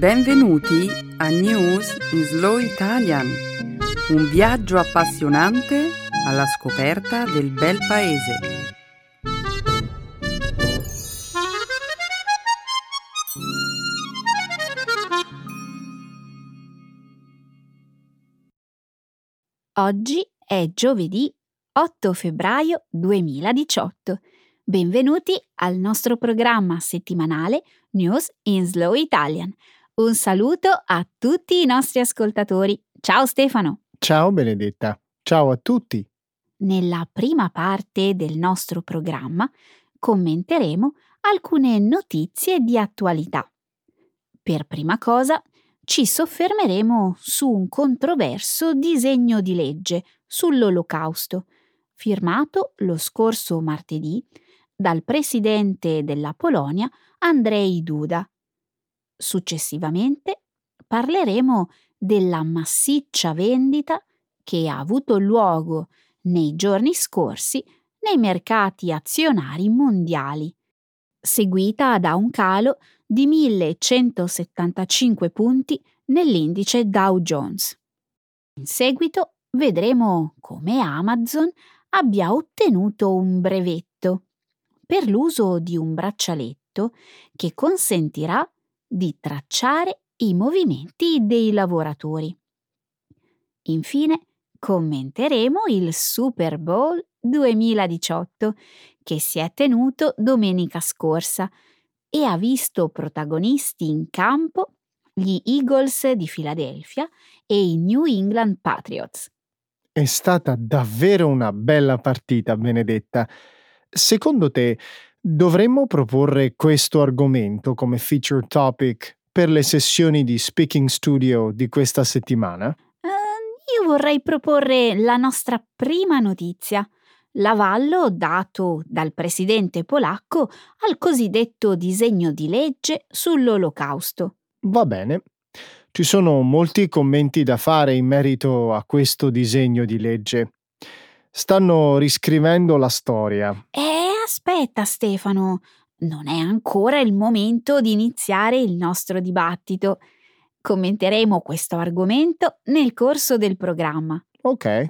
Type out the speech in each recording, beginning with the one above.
Benvenuti a News in Slow Italian, un viaggio appassionante alla scoperta del bel paese. Oggi è giovedì 8 febbraio 2018. Benvenuti al nostro programma settimanale News in Slow Italian. Un saluto a tutti i nostri ascoltatori. Ciao Stefano. Ciao Benedetta. Ciao a tutti. Nella prima parte del nostro programma commenteremo alcune notizie di attualità. Per prima cosa ci soffermeremo su un controverso disegno di legge sull'Olocausto firmato lo scorso martedì dal presidente della Polonia Andrzej Duda. Successivamente parleremo della massiccia vendita che ha avuto luogo nei giorni scorsi nei mercati azionari mondiali, seguita da un calo di 1175 punti nell'indice Dow Jones. In seguito vedremo come Amazon abbia ottenuto un brevetto per l'uso di un braccialetto che consentirà di tracciare i movimenti dei lavoratori. Infine, commenteremo il Super Bowl 2018 che si è tenuto domenica scorsa e ha visto protagonisti in campo gli Eagles di Filadelfia e i New England Patriots. È stata davvero una bella partita, Benedetta. Secondo te dovremmo proporre questo argomento come feature topic per le sessioni di Speaking Studio di questa settimana? Uh, io vorrei proporre la nostra prima notizia, l'avallo dato dal presidente polacco al cosiddetto disegno di legge sull'Olocausto. Va bene. Ci sono molti commenti da fare in merito a questo disegno di legge. Stanno riscrivendo la storia. Eh, aspetta Stefano, non è ancora il momento di iniziare il nostro dibattito. Commenteremo questo argomento nel corso del programma. Ok.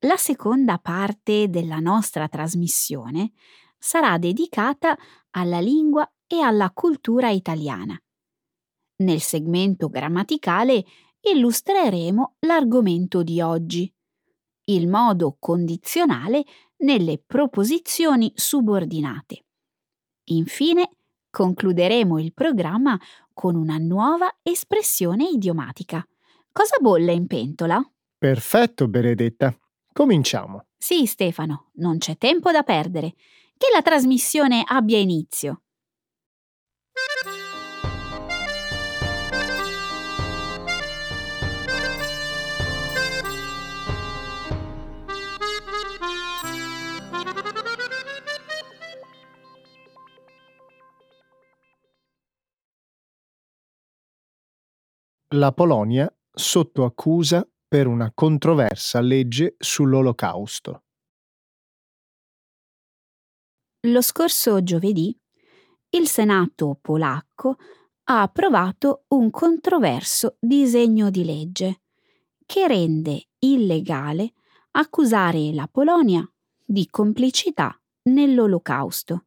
La seconda parte della nostra trasmissione sarà dedicata alla lingua e alla cultura italiana. Nel segmento grammaticale illustreremo l'argomento di oggi, il modo condizionale nelle proposizioni subordinate. Infine, concluderemo il programma con una nuova espressione idiomatica. Cosa bolle in pentola? Perfetto, Benedetta. Cominciamo. Sì, Stefano, non c'è tempo da perdere. Che la trasmissione abbia inizio. La Polonia sotto accusa per una controversa legge sull'Olocausto. Lo scorso giovedì il Senato polacco ha approvato un controverso disegno di legge che rende illegale accusare la Polonia di complicità nell'Olocausto.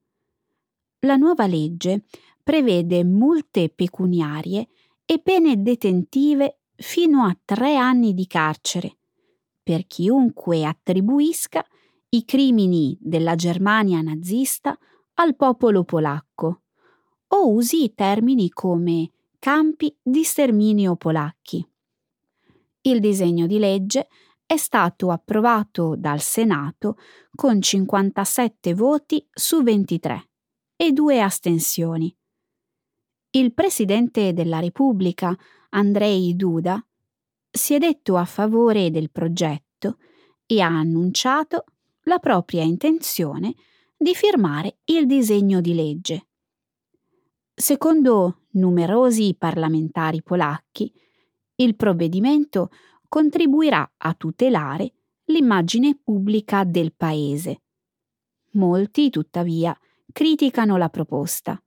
La nuova legge prevede multe pecuniarie e pene detentive fino a tre anni di carcere per chiunque attribuisca i crimini della Germania nazista al popolo polacco o usi termini come campi di sterminio polacchi. Il disegno di legge è stato approvato dal Senato con 57 voti su 23 e due astensioni. Il Presidente della Repubblica, Andrei Duda, si è detto a favore del progetto e ha annunciato la propria intenzione di firmare il disegno di legge. Secondo numerosi parlamentari polacchi, il provvedimento contribuirà a tutelare l'immagine pubblica del Paese. Molti, tuttavia, criticano la proposta,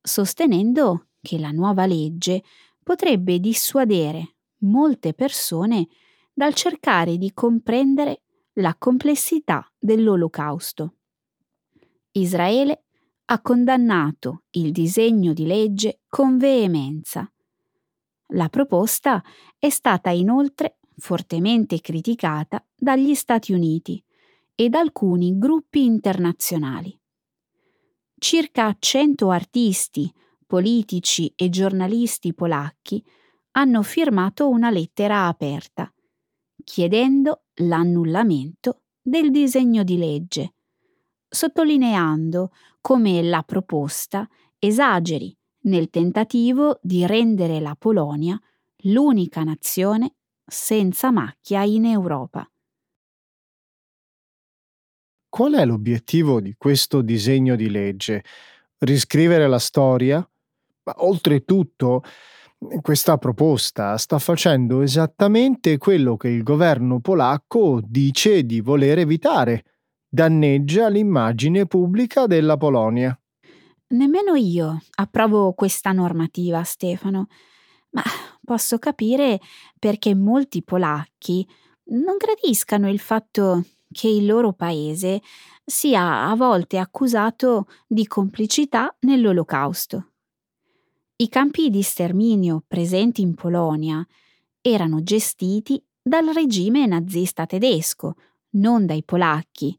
sostenendo che la nuova legge potrebbe dissuadere molte persone dal cercare di comprendere la complessità dell'olocausto. Israele ha condannato il disegno di legge con veemenza. La proposta è stata inoltre fortemente criticata dagli Stati Uniti e da alcuni gruppi internazionali. Circa 100 artisti, politici e giornalisti polacchi hanno firmato una lettera aperta, chiedendo l'annullamento del disegno di legge, sottolineando come la proposta esageri nel tentativo di rendere la Polonia l'unica nazione senza macchia in Europa. Qual è l'obiettivo di questo disegno di legge? Riscrivere la storia? Ma oltretutto, questa proposta sta facendo esattamente quello che il governo polacco dice di voler evitare. Danneggia l'immagine pubblica della Polonia. Nemmeno io approvo questa normativa, Stefano, ma posso capire perché molti polacchi non gradiscano il fatto che il loro paese sia a volte accusato di complicità nell'olocausto. I campi di sterminio presenti in Polonia erano gestiti dal regime nazista tedesco, non dai polacchi.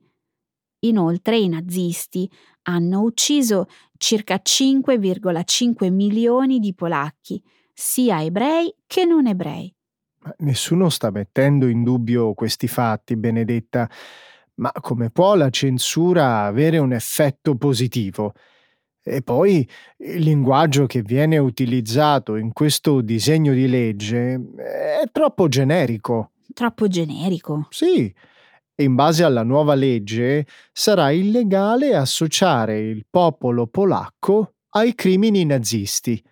Inoltre i nazisti hanno ucciso circa 5,5 milioni di polacchi, sia ebrei che non ebrei. Ma nessuno sta mettendo in dubbio questi fatti, Benedetta, ma come può la censura avere un effetto positivo? E poi il linguaggio che viene utilizzato in questo disegno di legge è troppo generico. Troppo generico? Sì. In base alla nuova legge sarà illegale associare il popolo polacco ai crimini nazisti.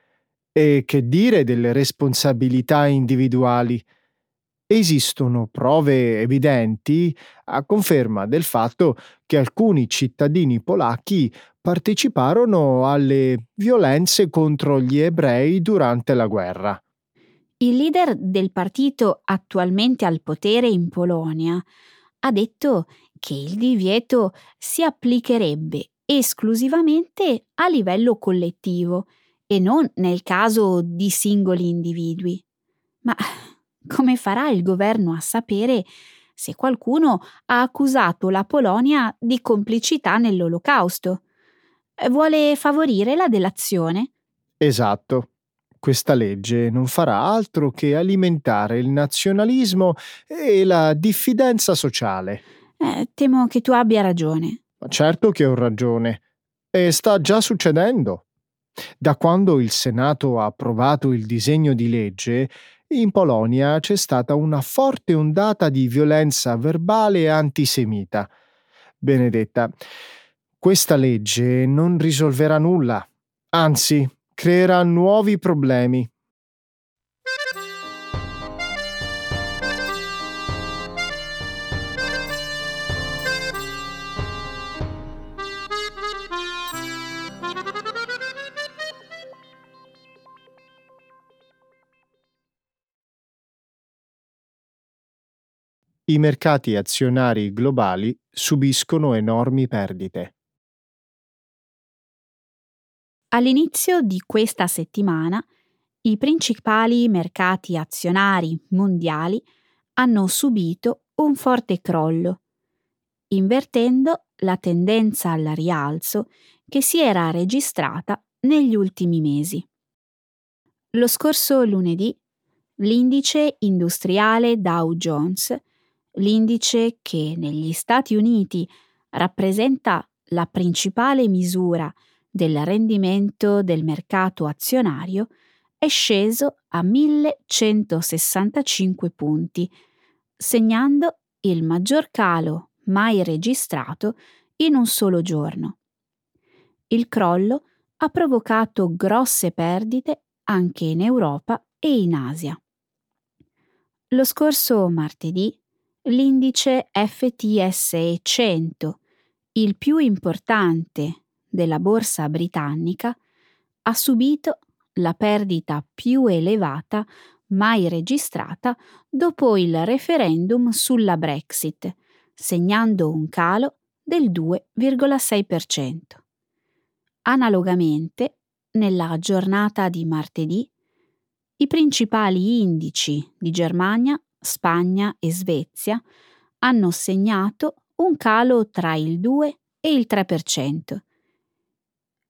E che dire delle responsabilità individuali? Esistono prove evidenti a conferma del fatto che alcuni cittadini polacchi parteciparono alle violenze contro gli ebrei durante la guerra. Il leader del partito attualmente al potere in Polonia ha detto che il divieto si applicherebbe esclusivamente a livello collettivo e non nel caso di singoli individui. Ma come farà il governo a sapere se qualcuno ha accusato la Polonia di complicità nell'olocausto? Vuole favorire la delazione? Esatto. Questa legge non farà altro che alimentare il nazionalismo e la diffidenza sociale. Eh, temo che tu abbia ragione. Certo che ho ragione. E sta già succedendo. Da quando il Senato ha approvato il disegno di legge, in Polonia c'è stata una forte ondata di violenza verbale antisemita. Benedetta, questa legge non risolverà nulla, anzi creerà nuovi problemi. I mercati azionari globali subiscono enormi perdite. All'inizio di questa settimana i principali mercati azionari mondiali hanno subito un forte crollo, invertendo la tendenza al rialzo che si era registrata negli ultimi mesi. Lo scorso lunedì l'indice industriale Dow Jones, l'indice che negli Stati Uniti rappresenta la principale misura del rendimento del mercato azionario è sceso a 1165 punti, segnando il maggior calo mai registrato in un solo giorno. Il crollo ha provocato grosse perdite anche in Europa e in Asia. Lo scorso martedì l'indice FTSE 100, il più importante della borsa britannica ha subito la perdita più elevata mai registrata dopo il referendum sulla Brexit, segnando un calo del 2,6%. Analogamente, nella giornata di martedì, i principali indici di Germania, Spagna e Svezia hanno segnato un calo tra il 2 e il 3%.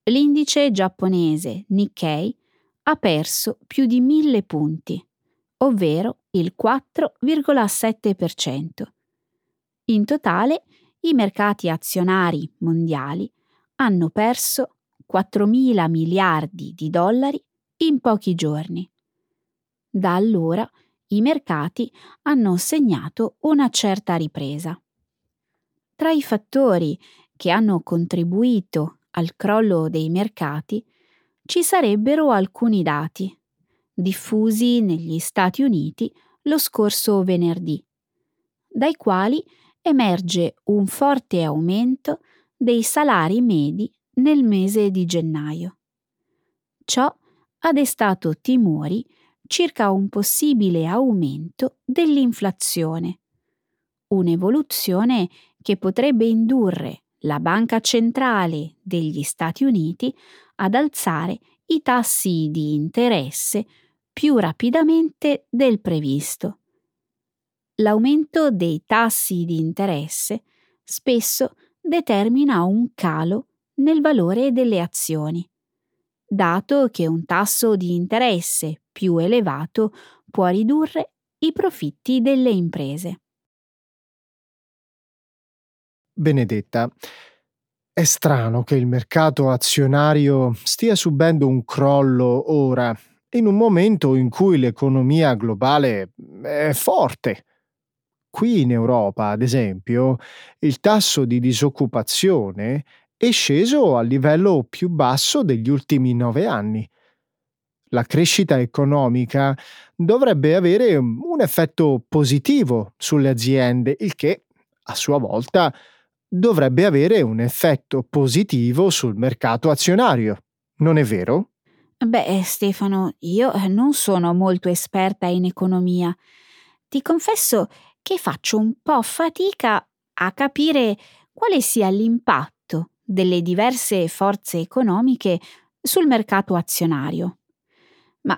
L'indice giapponese Nikkei ha perso più di mille punti, ovvero il 4,7%. In totale, i mercati azionari mondiali hanno perso 4 mila miliardi di dollari in pochi giorni. Da allora i mercati hanno segnato una certa ripresa. Tra i fattori che hanno contribuito al crollo dei mercati ci sarebbero alcuni dati, diffusi negli Stati Uniti lo scorso venerdì, dai quali emerge un forte aumento dei salari medi nel mese di gennaio. Ciò ha destato timori circa un possibile aumento dell'inflazione, un'evoluzione che potrebbe indurre la Banca Centrale degli Stati Uniti ad alzare i tassi di interesse più rapidamente del previsto. L'aumento dei tassi di interesse spesso determina un calo nel valore delle azioni, dato che un tasso di interesse più elevato può ridurre i profitti delle imprese. Benedetta, è strano che il mercato azionario stia subendo un crollo ora, in un momento in cui l'economia globale è forte. Qui in Europa, ad esempio, il tasso di disoccupazione è sceso al livello più basso degli ultimi nove anni. La crescita economica dovrebbe avere un effetto positivo sulle aziende, il che, a sua volta, dovrebbe avere un effetto positivo sul mercato azionario, non è vero? Beh, eh, Stefano, io eh, non sono molto esperta in economia. Ti confesso che faccio un po' fatica a capire quale sia l'impatto delle diverse forze economiche sul mercato azionario. Ma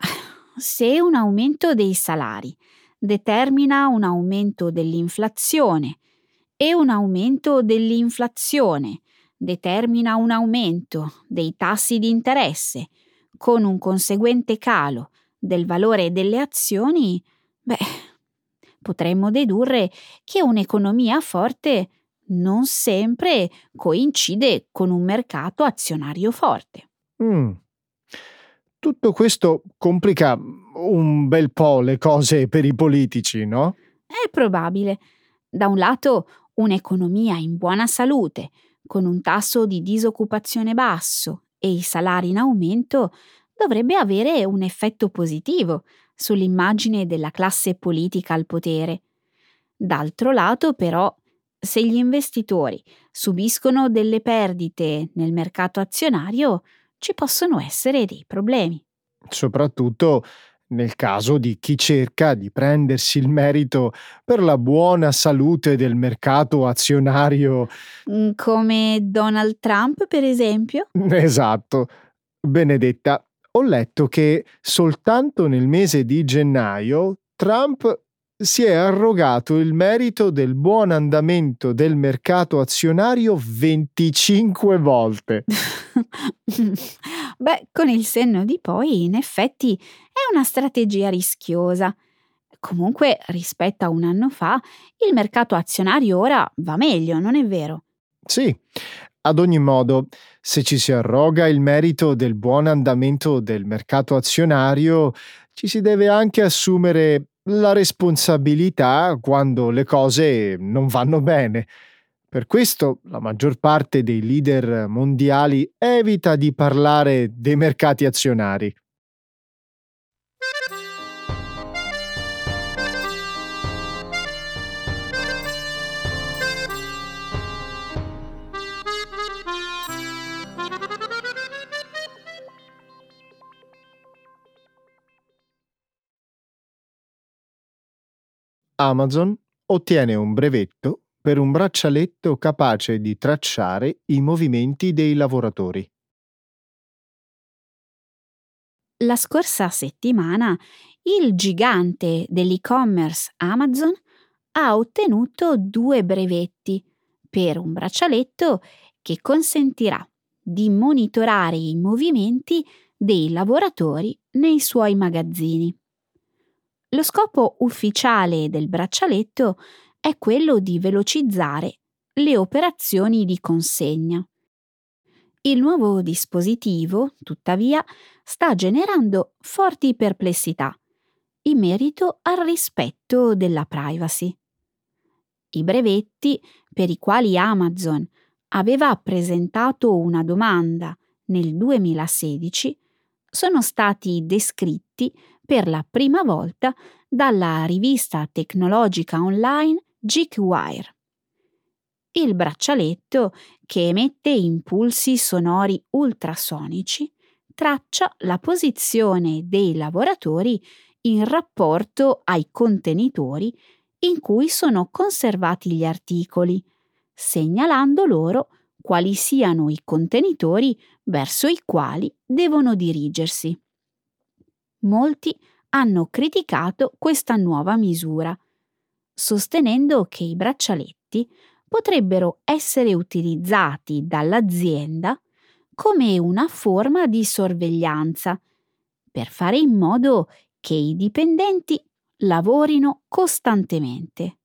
se un aumento dei salari determina un aumento dell'inflazione e un aumento dell'inflazione determina un aumento dei tassi di interesse con un conseguente calo del valore delle azioni, beh, potremmo dedurre che un'economia forte non sempre coincide con un mercato azionario forte. Mm. Tutto questo complica un bel po' le cose per i politici, no? È probabile. Da un lato un'economia in buona salute, con un tasso di disoccupazione basso e i salari in aumento, dovrebbe avere un effetto positivo sull'immagine della classe politica al potere. D'altro lato, però, se gli investitori subiscono delle perdite nel mercato azionario, ci possono essere dei problemi. Soprattutto nel caso di chi cerca di prendersi il merito per la buona salute del mercato azionario. Mm, come Donald Trump, per esempio? Esatto. Benedetta, ho letto che soltanto nel mese di gennaio Trump si è arrogato il merito del buon andamento del mercato azionario 25 volte. Beh, con il senno di poi, in effetti, è una strategia rischiosa. Comunque, rispetto a un anno fa, il mercato azionario ora va meglio, non è vero? Sì, ad ogni modo, se ci si arroga il merito del buon andamento del mercato azionario, ci si deve anche assumere la responsabilità quando le cose non vanno bene. Per questo la maggior parte dei leader mondiali evita di parlare dei mercati azionari. Amazon ottiene un brevetto per un braccialetto capace di tracciare i movimenti dei lavoratori. La scorsa settimana il gigante dell'e-commerce Amazon ha ottenuto due brevetti per un braccialetto che consentirà di monitorare i movimenti dei lavoratori nei suoi magazzini. Lo scopo ufficiale del braccialetto è quello di velocizzare le operazioni di consegna. Il nuovo dispositivo, tuttavia, sta generando forti perplessità in merito al rispetto della privacy. I brevetti per i quali Amazon aveva presentato una domanda nel 2016 sono stati descritti per la prima volta dalla rivista tecnologica online GeekWire. Il braccialetto, che emette impulsi sonori ultrasonici, traccia la posizione dei lavoratori in rapporto ai contenitori in cui sono conservati gli articoli, segnalando loro quali siano i contenitori verso i quali devono dirigersi. Molti hanno criticato questa nuova misura, sostenendo che i braccialetti potrebbero essere utilizzati dall'azienda come una forma di sorveglianza per fare in modo che i dipendenti lavorino costantemente.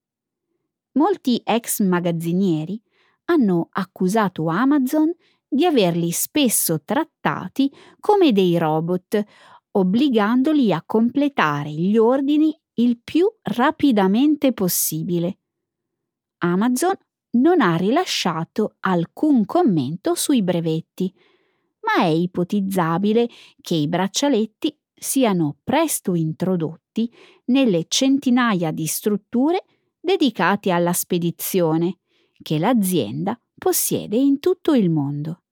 Molti ex magazzinieri hanno accusato Amazon di averli spesso trattati come dei robot, obbligandoli a completare gli ordini il più rapidamente possibile. Amazon non ha rilasciato alcun commento sui brevetti, ma è ipotizzabile che i braccialetti siano presto introdotti nelle centinaia di strutture dedicate alla spedizione che l'azienda possiede in tutto il mondo.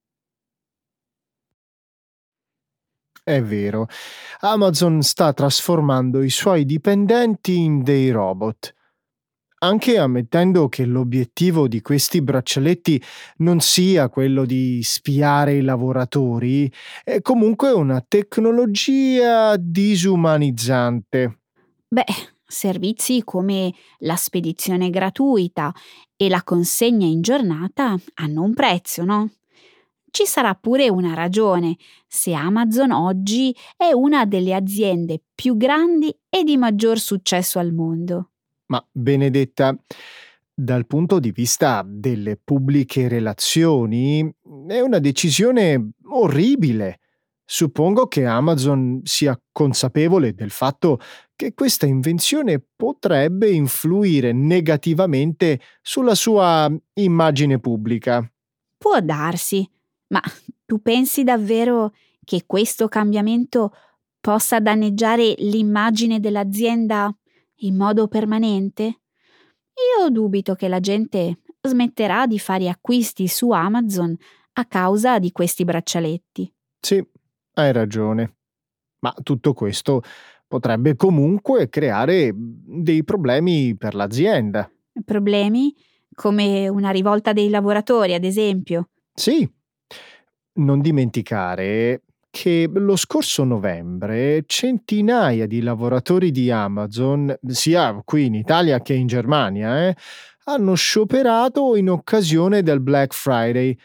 È vero, Amazon sta trasformando i suoi dipendenti in dei robot anche ammettendo che l'obiettivo di questi braccialetti non sia quello di spiare i lavoratori, è comunque una tecnologia disumanizzante. Beh, servizi come la spedizione gratuita e la consegna in giornata hanno un prezzo, no? Ci sarà pure una ragione se Amazon oggi è una delle aziende più grandi e di maggior successo al mondo. Ma Benedetta, dal punto di vista delle pubbliche relazioni, è una decisione orribile. Suppongo che Amazon sia consapevole del fatto che questa invenzione potrebbe influire negativamente sulla sua immagine pubblica. Può darsi, ma tu pensi davvero che questo cambiamento possa danneggiare l'immagine dell'azienda in modo permanente? Io dubito che la gente smetterà di fare acquisti su Amazon a causa di questi braccialetti. Sì, hai ragione. Ma tutto questo potrebbe comunque creare dei problemi per l'azienda. Problemi? Come una rivolta dei lavoratori, ad esempio. Sì. Non dimenticare che lo scorso novembre centinaia di lavoratori di Amazon, sia qui in Italia che in Germania, eh, hanno scioperato in occasione del Black Friday,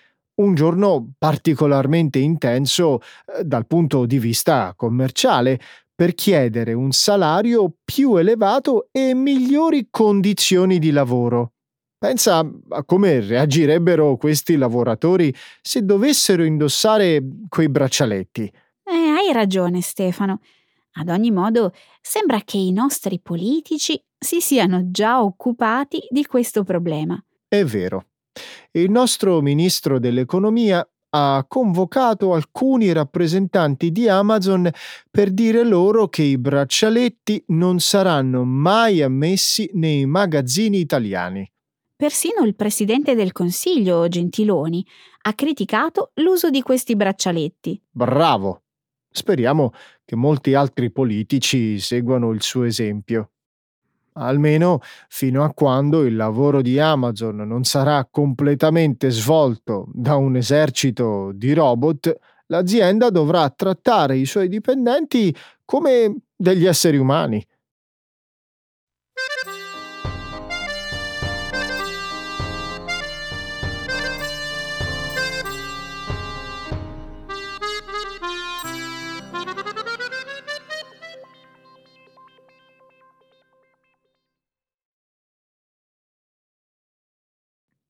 un giorno particolarmente intenso eh, dal punto di vista commerciale, per chiedere un salario più elevato e migliori condizioni di lavoro. Pensa a come reagirebbero questi lavoratori se dovessero indossare quei braccialetti. Eh, hai ragione, Stefano. Ad ogni modo, sembra che i nostri politici si siano già occupati di questo problema. È vero. Il nostro ministro dell'economia ha convocato alcuni rappresentanti di Amazon per dire loro che i braccialetti non saranno mai ammessi nei magazzini italiani. Persino il presidente del Consiglio, Gentiloni, ha criticato l'uso di questi braccialetti. Bravo! Speriamo che molti altri politici seguano il suo esempio. almeno fino a quando il lavoro di Amazon non sarà completamente svolto da un esercito di robot, l'azienda dovrà trattare i suoi dipendenti come degli esseri umani.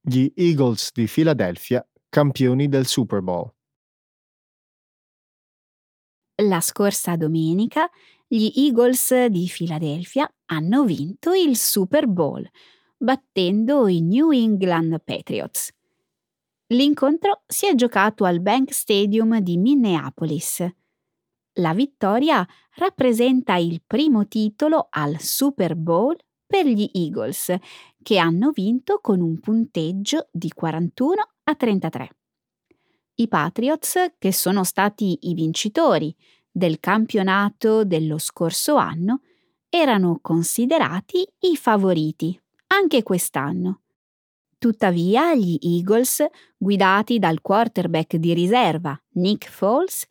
Gli Eagles di Philadelphia, campioni del Super Bowl. La scorsa domenica gli Eagles di Philadelphia hanno vinto il Super Bowl, battendo i New England Patriots. L'incontro si è giocato al Bank Stadium di Minneapolis. La vittoria rappresenta il primo titolo al Super Bowl per gli Eagles, che hanno vinto con un punteggio di 41 a 33. I Patriots, che sono stati i vincitori del campionato dello scorso anno, erano considerati i favoriti anche quest'anno. Tuttavia gli Eagles, guidati dal quarterback di riserva Nick Foles,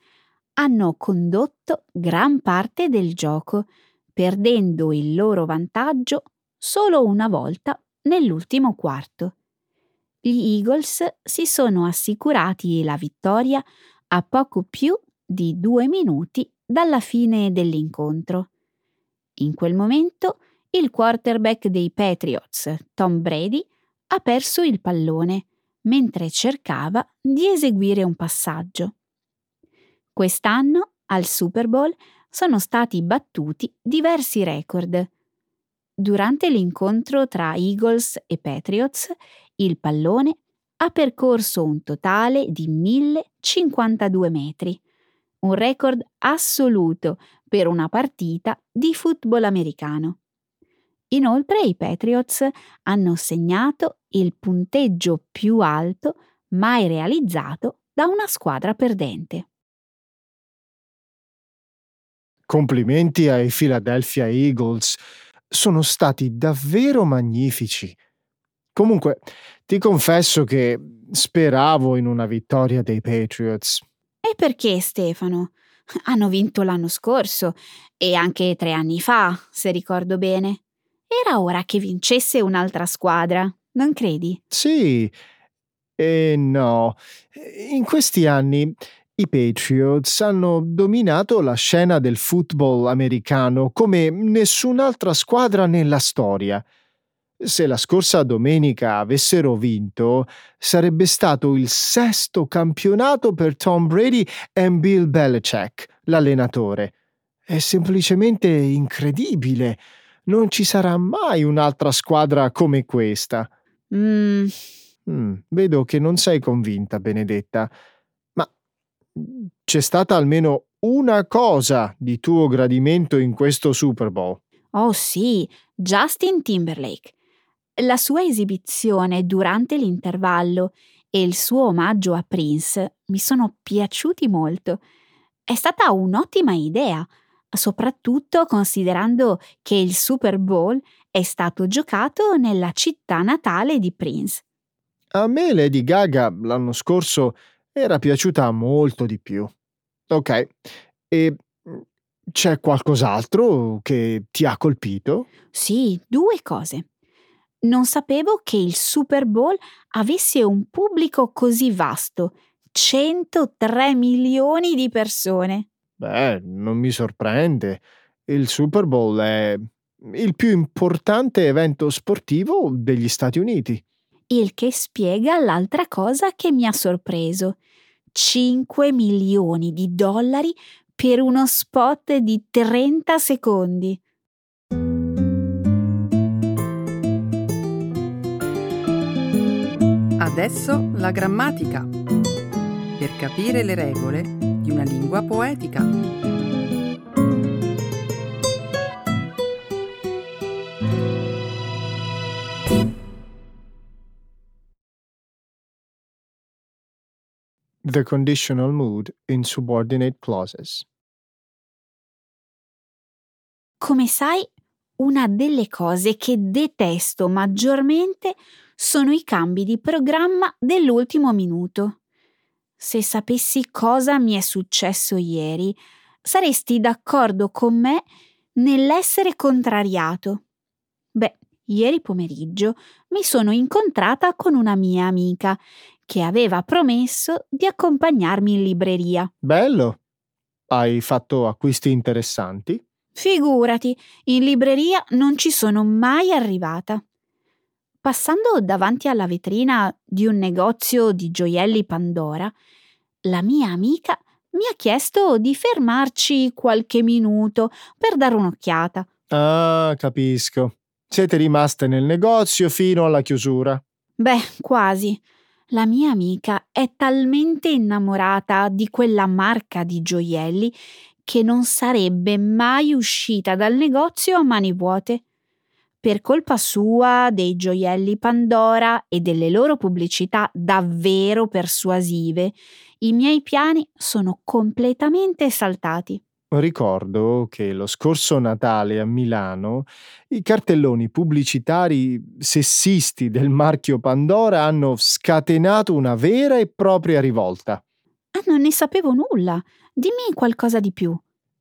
hanno condotto gran parte del gioco perdendo il loro vantaggio solo una volta nell'ultimo quarto. Gli Eagles si sono assicurati la vittoria a poco più di due minuti dalla fine dell'incontro. In quel momento il quarterback dei Patriots, Tom Brady, ha perso il pallone mentre cercava di eseguire un passaggio. Quest'anno al Super Bowl sono stati battuti diversi record. Durante l'incontro tra Eagles e Patriots, il pallone ha percorso un totale di 1052 metri, un record assoluto per una partita di football americano. Inoltre i Patriots hanno segnato il punteggio più alto mai realizzato da una squadra perdente. Complimenti ai Philadelphia Eagles. Sono stati davvero magnifici. Comunque, ti confesso che speravo in una vittoria dei Patriots. E perché, Stefano? Hanno vinto l'anno scorso e anche tre anni fa, se ricordo bene. Era ora che vincesse un'altra squadra, non credi? Sì e no. In questi anni i Patriots hanno dominato la scena del football americano come nessun'altra squadra nella storia. Se la scorsa domenica avessero vinto, sarebbe stato il sesto campionato per Tom Brady e Bill Belichick, l'allenatore. È semplicemente incredibile. Non ci sarà mai un'altra squadra come questa. Mm. Mm, vedo che non sei convinta, Benedetta. C'è stata almeno una cosa di tuo gradimento in questo Super Bowl. Oh sì, Justin Timberlake. La sua esibizione durante l'intervallo e il suo omaggio a Prince mi sono piaciuti molto. È stata un'ottima idea, soprattutto considerando che il Super Bowl è stato giocato nella città natale di Prince. A me Lady Gaga l'anno scorso era piaciuta molto di più. Ok, e mhmm, c'è qualcos'altro che ti ha colpito? Sì, due cose. Non sapevo che il Super Bowl avesse un pubblico così vasto, 103 milioni di persone. Beh, non mi sorprende. Il Super Bowl è il più importante evento sportivo degli Stati Uniti. Il che spiega l'altra cosa che mi ha sorpreso. 5 milioni di dollari per uno spot di 30 secondi. Adesso la grammatica. Per capire le regole di una lingua poetica. The conditional mood in subordinate clauses. Come sai, una delle cose che detesto maggiormente sono i cambi di programma dell'ultimo minuto. Se sapessi cosa mi è successo ieri, saresti d'accordo con me nell'essere contrariato. Beh, ieri pomeriggio mi sono incontrata con una mia amica che aveva promesso di accompagnarmi in libreria. Bello. Hai fatto acquisti interessanti? Figurati, in libreria non ci sono mai arrivata. Passando davanti alla vetrina di un negozio di gioielli Pandora, la mia amica mi ha chiesto di fermarci qualche minuto per dare un'occhiata. Ah, capisco. Siete rimaste nel negozio fino alla chiusura. Beh, quasi. La mia amica è talmente innamorata di quella marca di gioielli che non sarebbe mai uscita dal negozio a mani vuote. Per colpa sua, dei gioielli Pandora e delle loro pubblicità davvero persuasive, i miei piani sono completamente saltati. Ricordo che lo scorso Natale a Milano i cartelloni pubblicitari sessisti del marchio Pandora hanno scatenato una vera e propria rivolta. Ah, non ne sapevo nulla. Dimmi qualcosa di più.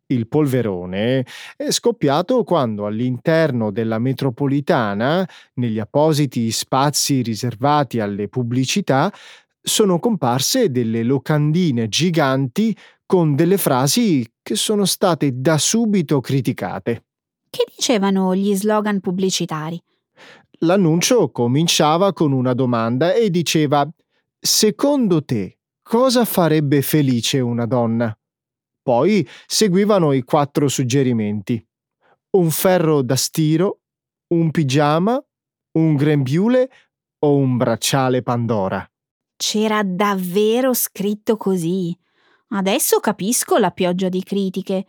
Il polverone è scoppiato quando all'interno della metropolitana, negli appositi spazi riservati alle pubblicità, sono comparse delle locandine giganti con delle frasi che sono state da subito criticate. Che dicevano gli slogan pubblicitari? L'annuncio cominciava con una domanda e diceva Secondo te cosa farebbe felice una donna? Poi seguivano i quattro suggerimenti. Un ferro da stiro, un pigiama, un grembiule o un bracciale Pandora. C'era davvero scritto così. Adesso capisco la pioggia di critiche.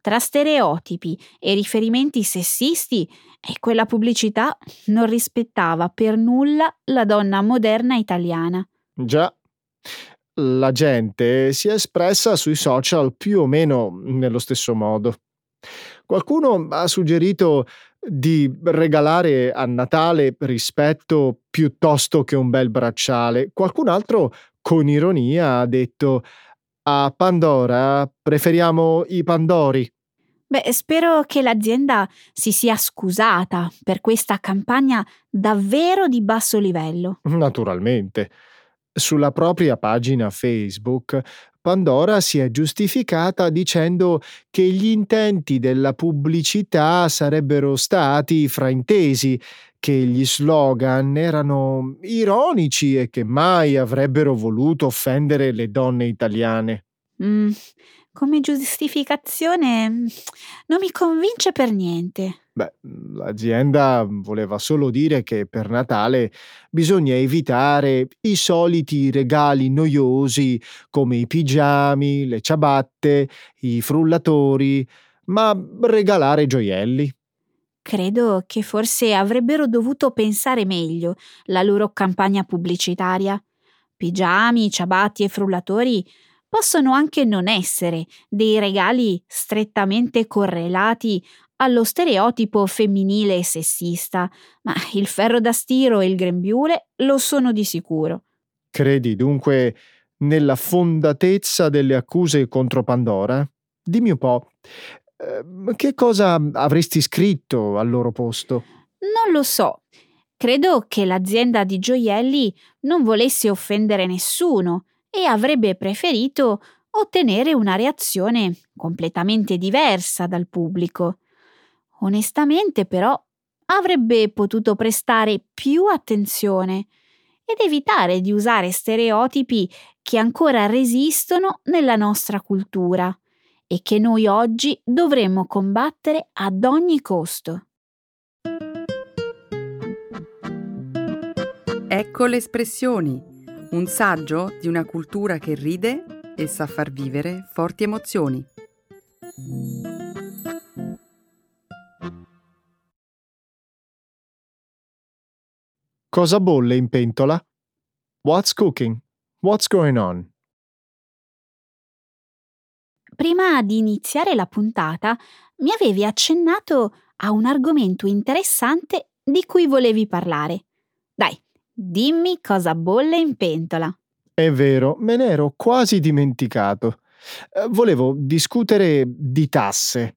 Tra stereotipi e riferimenti sessisti, e quella pubblicità non rispettava per nulla la donna moderna italiana. Già. La gente si è espressa sui social più o meno nello stesso modo. Qualcuno ha suggerito di regalare a Natale rispetto piuttosto che un bel bracciale. Qualcun altro, con ironia, ha detto a Pandora preferiamo i Pandori. Beh, spero che l'azienda si sia scusata per questa campagna davvero di basso livello. Naturalmente. Sulla propria pagina Facebook, Pandora si è giustificata dicendo che gli intenti della pubblicità sarebbero stati fraintesi, che gli slogan erano ironici e che mai avrebbero voluto offendere le donne italiane. Mm, come giustificazione non mi convince per niente. Beh, l'azienda voleva solo dire che per Natale bisogna evitare i soliti regali noiosi come i pigiami, le ciabatte, i frullatori, ma regalare gioielli. Credo che forse avrebbero dovuto pensare meglio la loro campagna pubblicitaria. Pigiami, ciabatti e frullatori possono anche non essere dei regali strettamente correlati allo stereotipo femminile e sessista, ma il ferro da stiro e il grembiule lo sono di sicuro. Credi dunque nella fondatezza delle accuse contro Pandora? Dimmi un po', che cosa avresti scritto al loro posto? Non lo so. Credo che l'azienda di gioielli non volesse offendere nessuno e avrebbe preferito ottenere una reazione completamente diversa dal pubblico. Onestamente, però, avrebbe potuto prestare più attenzione ed evitare di usare stereotipi che ancora resistono nella nostra cultura e che noi oggi dovremmo combattere ad ogni costo. Ecco le espressioni, un saggio di una cultura che ride e sa far vivere forti emozioni. Cosa bolle in pentola? What's cooking? What's going on? Prima di iniziare la puntata mi avevi accennato a un argomento interessante di cui volevi parlare. Dai, dimmi cosa bolle in pentola. È vero, me ne ero quasi dimenticato. Eh, volevo discutere di tasse.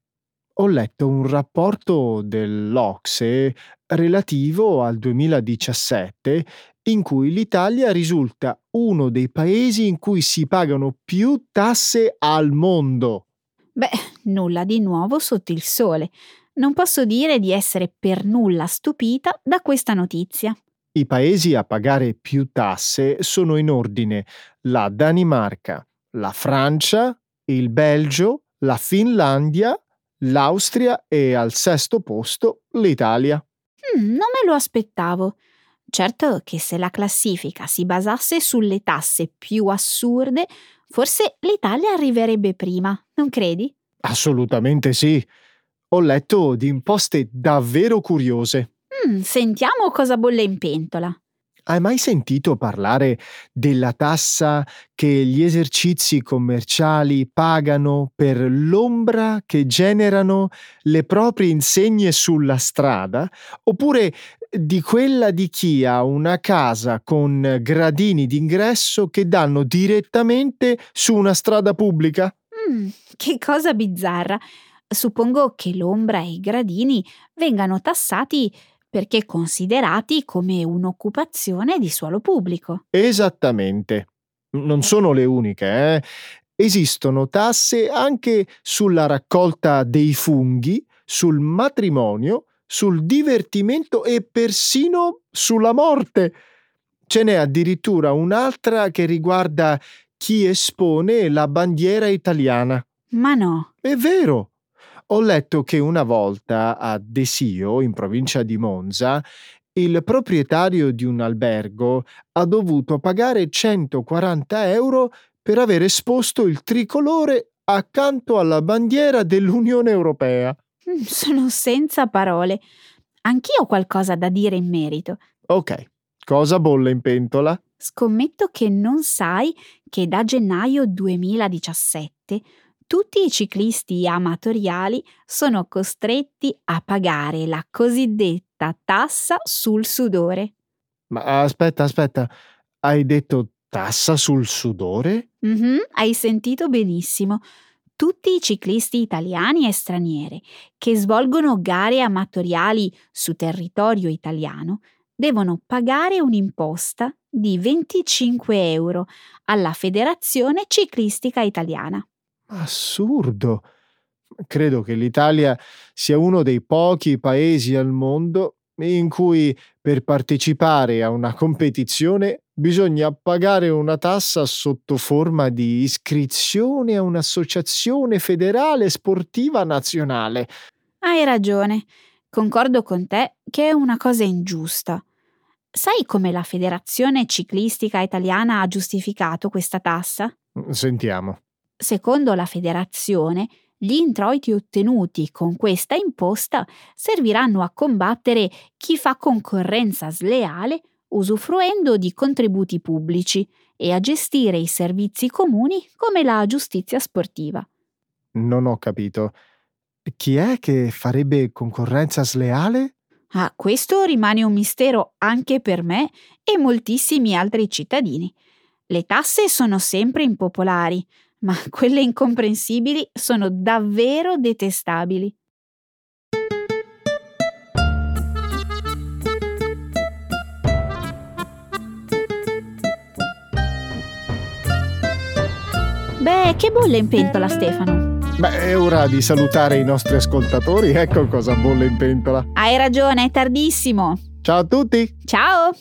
Ho letto un rapporto dell'Ocse relativo al 2017 in cui l'Italia risulta uno dei paesi in cui si pagano più tasse al mondo. Beh, nulla di nuovo sotto il sole. Non posso dire di essere per nulla stupita da questa notizia. I paesi a pagare più tasse sono in ordine la Danimarca, la Francia, il Belgio, la Finlandia, l'Austria e al sesto posto l'Italia. Mm, non me lo aspettavo. Certo che se la classifica si basasse sulle tasse più assurde, forse l'Italia arriverebbe prima, non credi? Assolutamente sì. Ho letto di imposte davvero curiose. Mm, sentiamo cosa bolle in pentola. Hai mai sentito parlare della tassa che gli esercizi commerciali pagano per l'ombra che generano le proprie insegne sulla strada? Oppure di quella di chi ha una casa con gradini d'ingresso che danno direttamente su una strada pubblica? Mm, che cosa bizzarra. Suppongo che l'ombra e i gradini vengano tassati perché considerati come un'occupazione di suolo pubblico. Esattamente. Non sono le uniche, eh? Esistono tasse anche sulla raccolta dei funghi, sul matrimonio, sul divertimento e persino sulla morte. Ce n'è addirittura un'altra che riguarda chi espone la bandiera italiana. Ma no. È vero. Ho letto che una volta a Desio, in provincia di Monza, il proprietario di un albergo ha dovuto pagare 140 euro per aver esposto il tricolore accanto alla bandiera dell'Unione Europea. Mm, sono senza parole. Anch'io ho qualcosa da dire in merito. Ok, cosa bolle in pentola? Scommetto che non sai che da gennaio 2017 tutti i ciclisti amatoriali sono costretti a pagare la cosiddetta tassa sul sudore. Ma aspetta, aspetta, hai detto tassa sul sudore? Mm-hmm, hai sentito benissimo. Tutti i ciclisti italiani e stranieri che svolgono gare amatoriali su territorio italiano devono pagare un'imposta di 25 euro alla Federazione Ciclistica Italiana. Assurdo. Credo che l'Italia sia uno dei pochi paesi al mondo in cui per partecipare a una competizione bisogna pagare una tassa sotto forma di iscrizione a un'associazione federale sportiva nazionale. Hai ragione, concordo con te che è una cosa ingiusta. Sai come la Federazione Ciclistica Italiana ha giustificato questa tassa? Sentiamo. Secondo la federazione, gli introiti ottenuti con questa imposta serviranno a combattere chi fa concorrenza sleale usufruendo di contributi pubblici e a gestire i servizi comuni come la giustizia sportiva. Non ho capito. Chi è che farebbe concorrenza sleale? Ah, questo rimane un mistero anche per me e moltissimi altri cittadini. Le tasse sono sempre impopolari, ma quelle incomprensibili sono davvero detestabili. Beh, che bolle in pentola, Stefano. Beh, è ora di salutare i nostri ascoltatori, ecco cosa bolle in pentola. Hai ragione, è tardissimo. Ciao a tutti! Ciao!